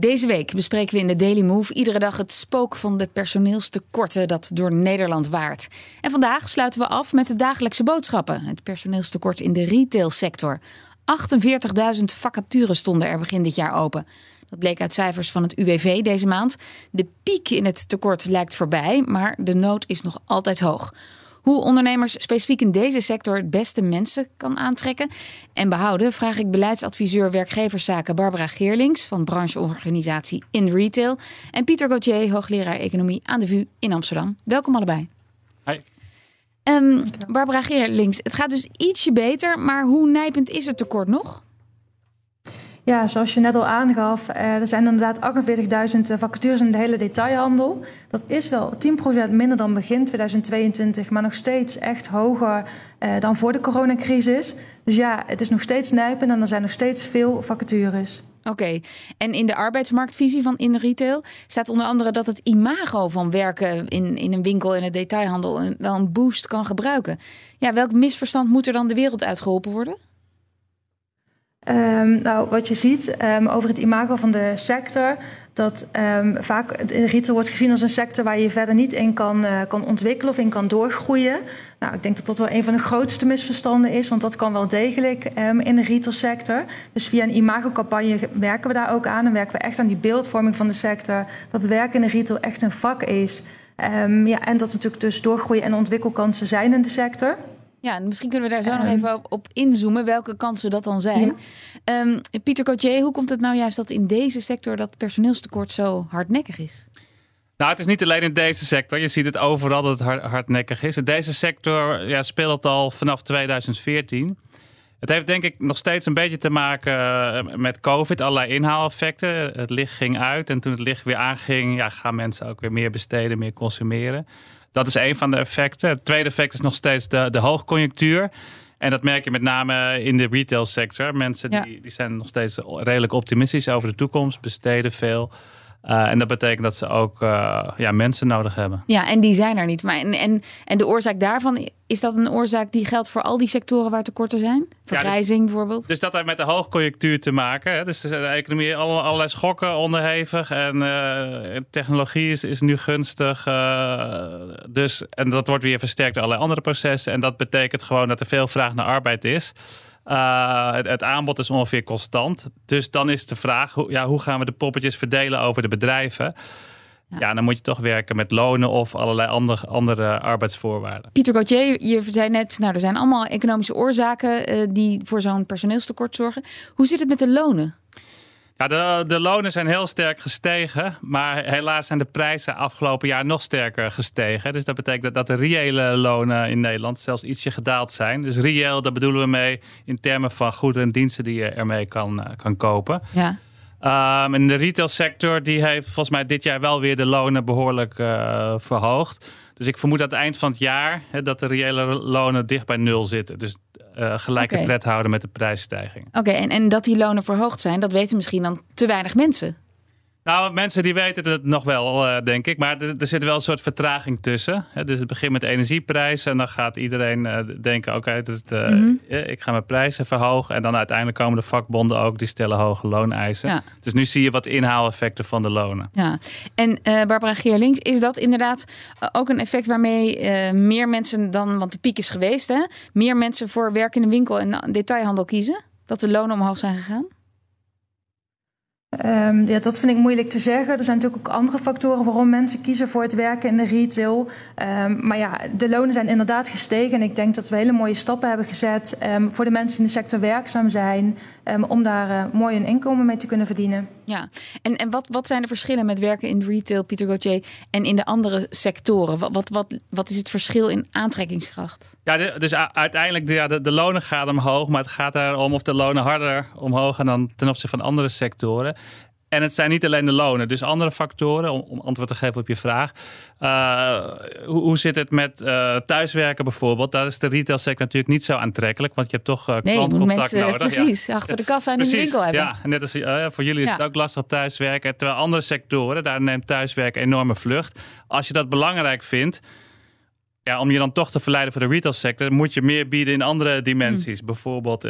Deze week bespreken we in de Daily Move iedere dag het spook van de personeelstekorten dat door Nederland waart. En vandaag sluiten we af met de dagelijkse boodschappen. Het personeelstekort in de retailsector. 48.000 vacatures stonden er begin dit jaar open. Dat bleek uit cijfers van het UWV deze maand. De piek in het tekort lijkt voorbij, maar de nood is nog altijd hoog. Hoe ondernemers specifiek in deze sector het beste mensen kan aantrekken en behouden, vraag ik beleidsadviseur werkgeverszaken Barbara Geerlings van brancheorganisatie In Retail en Pieter Gauthier, hoogleraar economie aan de VU in Amsterdam. Welkom allebei. Hi. Um, Barbara Geerlings, het gaat dus ietsje beter, maar hoe nijpend is het tekort nog? Ja, zoals je net al aangaf, eh, er zijn inderdaad 48.000 vacatures in de hele detailhandel. Dat is wel 10% minder dan begin 2022, maar nog steeds echt hoger eh, dan voor de coronacrisis. Dus ja, het is nog steeds nijpend en er zijn nog steeds veel vacatures. Oké, en in de arbeidsmarktvisie van in retail staat onder andere dat het imago van werken in, in een winkel in de detailhandel wel een boost kan gebruiken. Ja, welk misverstand moet er dan de wereld uitgeholpen worden? Um, nou, wat je ziet um, over het imago van de sector, dat um, vaak het retail wordt gezien als een sector waar je verder niet in kan, uh, kan ontwikkelen of in kan doorgroeien. Nou, ik denk dat dat wel een van de grootste misverstanden is, want dat kan wel degelijk in de retailsector. Dus via een imagocampagne werken we daar ook aan en werken we echt aan die beeldvorming van de sector. Dat werken in de retail echt een vak is. ja, en dat natuurlijk dus doorgroeien en ontwikkelkansen zijn in de sector. Ja, misschien kunnen we daar zo nog even op, op, inzoomen, welke kansen dat dan zijn. Ja. Um, Pieter Cotier, hoe komt het nou juist dat in deze sector dat personeelstekort zo hardnekkig is? Nou, het is niet alleen in deze sector. Je ziet het overal dat het hardnekkig is. In deze sector ja, speelt het al vanaf 2014. Het heeft denk ik nog steeds een beetje te maken eh, met COVID, allerlei inhaaleffecten. Het licht ging uit en toen het licht weer aanging, ja, gaan mensen ook weer meer besteden, meer consumeren. Dat is een van de effecten. Het tweede effect is nog steeds de, de hoogconjunctuur. En dat merk je met name in de retailsector. Mensen die, die zijn nog steeds redelijk optimistisch over de toekomst, besteden veel. Uh, en dat betekent dat ze ook uh, ja, mensen nodig hebben. Ja, en die zijn er niet. Maar en, en, en de oorzaak daarvan, is dat een oorzaak die geldt voor al die sectoren waar tekorten zijn? Vergrijzing ja, dus, bijvoorbeeld? Dus dat heeft met de hoogconjunctuur te maken. Hè? Dus de economie alle, allerlei schokken onderhevig. En uh, technologie is, is nu gunstig. dus, en dat wordt weer versterkt door allerlei andere processen. En dat betekent gewoon dat er veel vraag naar arbeid is. Uh, het, het, aanbod is ongeveer constant. Dus dan is de vraag, hoe, ja, hoe gaan we de poppetjes verdelen over de bedrijven? Ja. ja. dan moet je toch werken met lonen of allerlei andere, andere arbeidsvoorwaarden. Pieter Gauthier, je zei net, nou, er zijn allemaal economische oorzaken uh, die voor zo'n personeelstekort zorgen. Hoe zit het met de lonen? Ja, de, de lonen zijn heel sterk gestegen, maar helaas zijn de prijzen afgelopen jaar nog sterker gestegen. Dus dat betekent dat, dat de reële lonen in Nederland zelfs ietsje gedaald zijn. Dus reëel, daar bedoelen we mee in termen van goederen en diensten die je ermee kan, eh, kan kopen. Ja. Um, en de retailsector die heeft volgens mij dit jaar wel weer de lonen behoorlijk uh, verhoogd. Dus ik vermoed aan het eind van het jaar hè, dat de reële lonen dicht bij nul zitten. Dus uh, gelijke okay. tred houden met de prijsstijging. Oké, en, en dat die lonen verhoogd zijn, dat weten misschien dan te weinig mensen. Nou, mensen die weten het nog wel, uh, denk ik. Maar er, er, zit wel een soort vertraging tussen. Hè? Dus het begint met energieprijzen. En dan gaat iedereen uh, denken, oké, okay, mm -hmm. ik ga mijn prijzen verhogen. En dan uiteindelijk komen de vakbonden ook, die stellen hoge looneisen. Ja. Dus nu zie je wat inhaaleffecten van de lonen. Ja, en Barbara Geerlings, is dat inderdaad ook een effect waarmee meer mensen dan, want de piek is geweest, hè, meer mensen voor werk in de winkel en detailhandel kiezen? Dat de lonen omhoog zijn gegaan? Um, ja, dat vind ik moeilijk te zeggen. Er zijn natuurlijk ook andere factoren waarom mensen kiezen voor het werken in de retail. Um, maar ja, de lonen zijn inderdaad gestegen. En ik denk dat we hele mooie stappen hebben gezet um, voor de mensen die in de sector werkzaam zijn. Om daar uh, mooi een inkomen mee te kunnen verdienen. Ja, en, en wat, wat zijn de verschillen met werken in de retail, Pieter Gauthier, en in de andere sectoren? Wat, wat, wat, wat is het verschil in aantrekkingskracht? Ja, de, dus uiteindelijk, de, ja, de, de lonen gaan omhoog. Maar het gaat erom of de lonen harder omhoog gaan dan ten opzichte van andere sectoren. En het zijn niet alleen de lonen, dus andere factoren, om, om antwoord te geven op je vraag. Uh, hoe, hoe, zit het met uh, thuiswerken bijvoorbeeld? Daar is de retailsector natuurlijk niet zo aantrekkelijk, want je hebt toch uh, nee, klantcontact mensen, nodig. Precies, ja. achter de kassa in de winkel hebben. Ja, net als voor jullie is ja. het ook lastig thuiswerken. Terwijl andere sectoren, daar neemt thuiswerken enorme vlucht. Als je dat belangrijk vindt, ja, om je dan toch te verleiden voor de retailsector, moet je meer bieden in andere dimensies. Mm. Bijvoorbeeld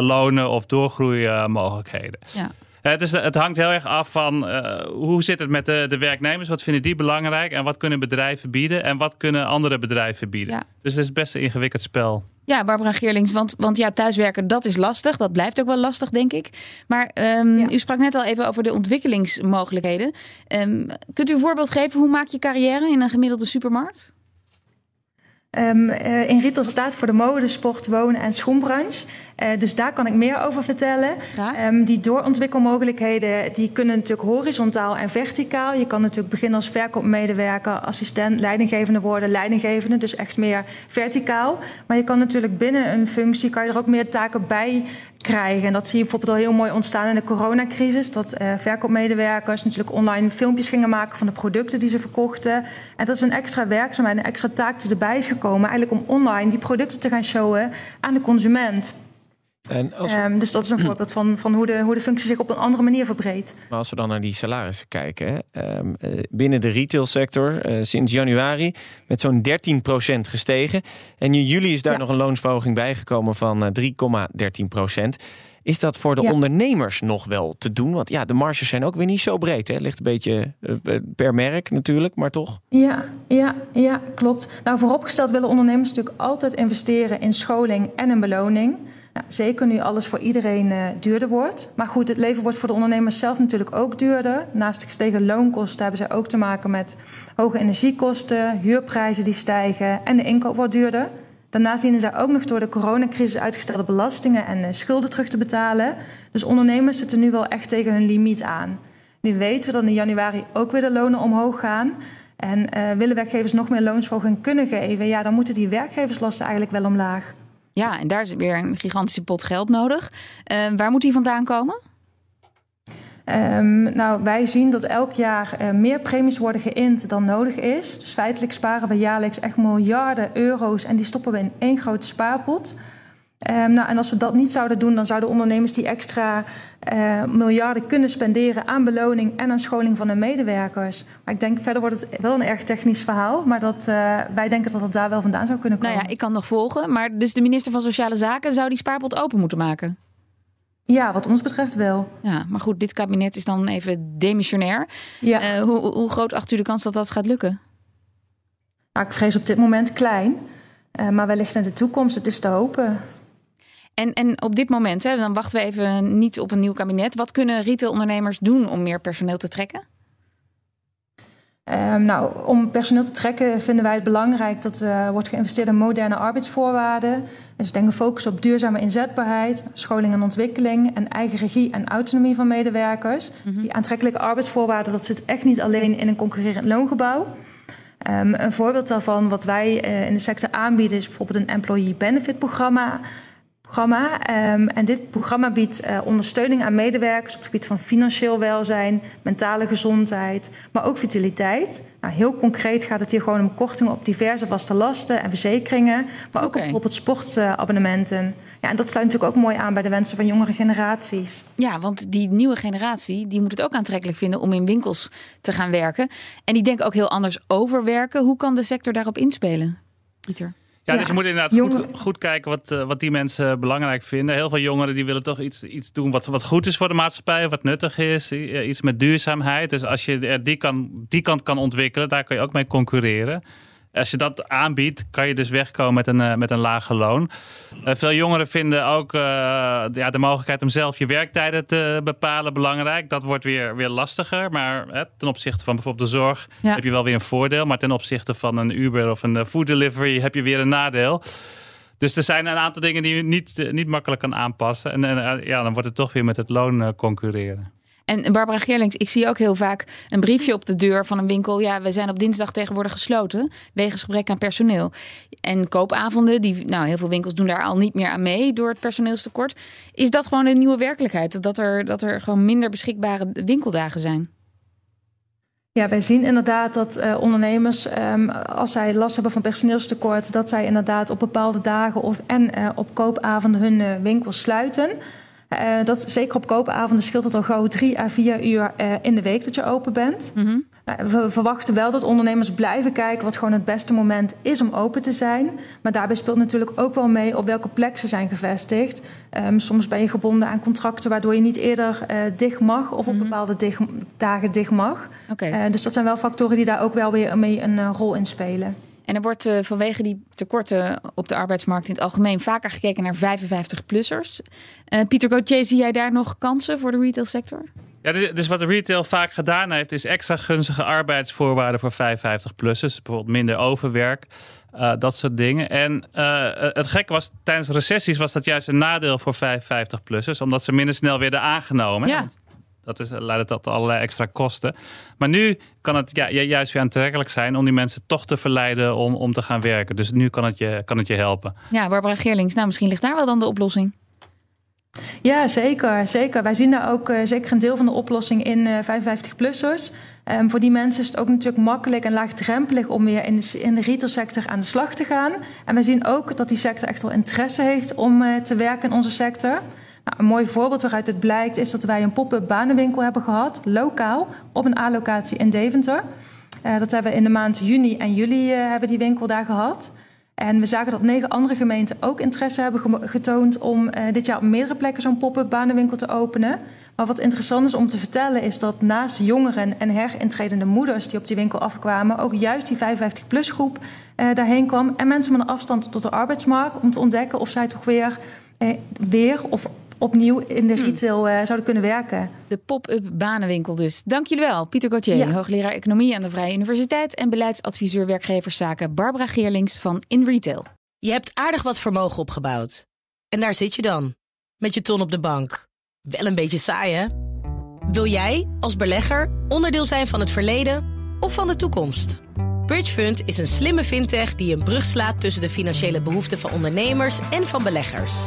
lonen of doorgroeimogelijkheden. Ja. Het, is, het hangt heel erg af van uh, hoe zit het met de, de werknemers? Wat vinden die belangrijk? En wat kunnen bedrijven bieden? En wat kunnen andere bedrijven bieden? Ja. Dus het is best een ingewikkeld spel. Ja, Barbara Geerlings, want, want ja, thuiswerken, dat is lastig. Dat blijft ook wel lastig, denk ik. Maar um, ja. u sprak net al even over de ontwikkelingsmogelijkheden. Um, kunt u een voorbeeld geven? Hoe maak je carrière in een gemiddelde supermarkt? Um, uh, in retail staat voor de mode, sport, wonen en schoenbranche. Uh, dus daar kan ik meer over vertellen. Um, die doorontwikkelmogelijkheden die kunnen natuurlijk horizontaal en verticaal. Je kan natuurlijk beginnen als verkoopmedewerker, assistent, leidinggevende worden, leidinggevende, dus echt meer verticaal. Maar je kan natuurlijk binnen een functie kan je er ook meer taken bij krijgen. En dat zie je bijvoorbeeld al heel mooi ontstaan in de coronacrisis. Dat uh, verkoopmedewerkers natuurlijk online filmpjes gingen maken van de producten die ze verkochten. En dat is een extra werkzaamheid, een extra taak die erbij is gekomen. Eigenlijk om online die producten te gaan showen aan de consument. En als we... um, dus dat is een voorbeeld van, van hoe, de, hoe de functie zich op een andere manier verbreedt. Maar als we dan naar die salarissen kijken, um, uh, binnen de retailsector uh, sinds januari met zo'n 13% gestegen. En in juli is daar ja. nog een loonsverhoging bijgekomen van uh, 3,13%. Is dat voor de ja. ondernemers nog wel te doen? Want ja, de marges zijn ook weer niet zo breed. Het ligt een beetje uh, per merk natuurlijk, maar toch? Ja, ja, ja, klopt. Nou, vooropgesteld willen ondernemers natuurlijk altijd investeren in scholing en in beloning. Nou, zeker nu alles voor iedereen uh, duurder wordt. Maar goed, het leven wordt voor de ondernemers zelf natuurlijk ook duurder. Naast de gestegen loonkosten hebben ze ook te maken met hoge energiekosten, huurprijzen die stijgen en de inkoop wordt duurder. Daarnaast dienen zij ook nog door de coronacrisis uitgestelde belastingen en uh, schulden terug te betalen. Dus ondernemers zitten nu wel echt tegen hun limiet aan. Nu weten we dat in januari ook weer de lonen omhoog gaan. En uh, willen werkgevers nog meer loonsverhoging kunnen geven, ja, dan moeten die werkgeverslasten eigenlijk wel omlaag. Ja, en daar is weer een gigantische pot geld nodig. Uh, waar moet die vandaan komen? Um, nou, wij zien dat elk jaar uh, meer premies worden geïnd dan nodig is. Dus feitelijk sparen we jaarlijks echt miljarden euro's en die stoppen we in één grote spaarpot. Um, nou, en als we dat niet zouden doen, dan zouden ondernemers die extra uh, miljarden kunnen spenderen aan beloning en aan scholing van hun medewerkers. Maar ik denk verder wordt het wel een erg technisch verhaal, maar dat, uh, wij denken dat het daar wel vandaan zou kunnen komen. Nou ja, ik kan nog volgen, maar dus de minister van Sociale Zaken zou die spaarpot open moeten maken? Ja, wat ons betreft wel. Ja, maar goed, dit kabinet is dan even demissionair. Ja. Uh, hoe, hoe, groot acht u de kans dat dat gaat lukken? Nou, ik vrees op dit moment klein, maar wellicht in de toekomst. Het is te hopen. En, en op dit moment, hè, dan wachten we even niet op een nieuw kabinet. Wat kunnen retailondernemers doen om meer personeel te trekken? Um, nou, om personeel te trekken vinden wij het belangrijk dat er uh, wordt geïnvesteerd in moderne arbeidsvoorwaarden. Dus denk focus op duurzame inzetbaarheid, scholing en ontwikkeling en eigen regie en autonomie van medewerkers. Mm -hmm. Die aantrekkelijke arbeidsvoorwaarden, dat zit echt niet alleen in een concurrerend loongebouw. Um, een voorbeeld daarvan, wat wij uh, in de sector aanbieden, is bijvoorbeeld een employee benefit programma programma. Um, en dit programma biedt uh, ondersteuning aan medewerkers op het gebied van financieel welzijn, mentale gezondheid, maar ook vitaliteit. Nou, heel concreet gaat het hier gewoon om kortingen op diverse vaste lasten en verzekeringen, maar ook okay. op bijvoorbeeld sportabonnementen. Ja, en dat sluit natuurlijk ook mooi aan bij de wensen van jongere generaties. Ja, want die nieuwe generatie die moet het ook aantrekkelijk vinden om in winkels te gaan werken. En die denken ook heel anders over werken. Hoe kan de sector daarop inspelen, Pieter? Ja, dus je moet inderdaad goed, goed, kijken wat, uh, wat die mensen belangrijk vinden. Heel veel jongeren die willen toch iets, iets doen wat, wat goed is voor de maatschappij, wat nuttig is. Iets met duurzaamheid. Dus als je die, kan, die kant kan ontwikkelen, daar kun je ook mee concurreren. Als je dat aanbiedt, kan je dus wegkomen met een, uh, met een lager loon. Uh, veel jongeren vinden ook uh, ja, de mogelijkheid om zelf je werktijden te bepalen belangrijk. Dat wordt weer, weer lastiger. Maar hè, ten opzichte van bijvoorbeeld de zorg ja. heb je wel weer een voordeel. Maar ten opzichte van een Uber of een food delivery heb je weer een nadeel. Dus er zijn een aantal dingen die je niet, niet makkelijk kan aanpassen. En, en ja, dan wordt het toch weer met het loon concurreren. En Barbara Geerlings, ik zie ook heel vaak een briefje op de deur van een winkel. Ja, we zijn op dinsdag tegenwoordig gesloten wegens gebrek aan personeel. En koopavonden, die, nou, heel veel winkels doen daar al niet meer aan mee door het personeelstekort. Is dat gewoon een nieuwe werkelijkheid? Dat er, dat er gewoon minder beschikbare winkeldagen zijn? Ja, wij zien inderdaad dat uh, ondernemers, um, als zij last hebben van personeelstekort, dat zij inderdaad op bepaalde dagen of en uh, op koopavonden hun uh, winkels sluiten. Uh, dat, zeker op koopavonden scheelt het al gauw drie à vier uur uh, in de week dat je open bent. Mm -hmm. uh, we verwachten wel dat ondernemers blijven kijken wat gewoon het beste moment is om open te zijn. Maar daarbij speelt natuurlijk ook wel mee op welke plek ze zijn gevestigd. Um, soms ben je gebonden aan contracten waardoor je niet eerder dicht mag of op mm -hmm. bepaalde dicht, dagen dicht mag. Okay. dus dat zijn wel factoren die daar ook wel weer mee een rol in spelen. En er wordt uh, vanwege die tekorten op de arbeidsmarkt in het algemeen vaker gekeken naar 55-plussers. Uh, Pieter Gauthier, zie jij daar nog kansen voor de retailsector? Ja, dus wat de retail vaak gedaan heeft, is extra gunstige arbeidsvoorwaarden voor 55-plussers. Bijvoorbeeld minder overwerk, uh, dat soort dingen. En het gekke was, tijdens recessies was dat juist een nadeel voor 55-plussers, omdat ze minder snel werden aangenomen. Ja. Dat is, leidt tot allerlei extra kosten. Maar nu kan het ja, juist weer aantrekkelijk zijn om die mensen toch te verleiden om, om te gaan werken. Dus nu kan het, je, kan het je helpen. Ja, Barbara Geerlings, nou misschien ligt daar wel dan de oplossing. Ja, zeker. zeker. Wij zien daar ook uh, zeker een deel van de oplossing in uh, 55-plussers. Um, voor die mensen is het ook natuurlijk makkelijk en laagdrempelig om weer in de, in de retailsector aan de slag te gaan. En wij zien ook dat die sector echt wel interesse heeft om uh, te werken in onze sector. Nou, een mooi voorbeeld waaruit het blijkt is dat wij een pop-up banenwinkel hebben gehad, lokaal, op een A-locatie in Deventer. Uh, dat hebben we in de maand juni en juli uh, hebben die winkel daar gehad. En we zagen dat negen andere gemeenten ook interesse hebben getoond om uh, dit jaar op meerdere plekken zo'n pop-up banenwinkel te openen. Maar wat interessant is om te vertellen is dat naast jongeren en herintredende moeders die op die winkel afkwamen, ook juist die 55-plus groep daarheen kwam. En mensen met een afstand tot de arbeidsmarkt om te ontdekken of zij toch weer, weer of opnieuw in de retail uh, zouden kunnen werken. De pop-up banenwinkel dus. Dank jullie wel. Pieter Gauthier, ja. hoogleraar Economie aan de Vrije Universiteit... en beleidsadviseur werkgeverszaken Barbara Geerlings van In Retail. Je hebt aardig wat vermogen opgebouwd. En daar zit je dan, met je ton op de bank. Wel een beetje saai, hè? Wil jij, als belegger, onderdeel zijn van het verleden of van de toekomst? Bridgefund is een slimme fintech die een brug slaat tussen de financiële behoeften van ondernemers en van beleggers.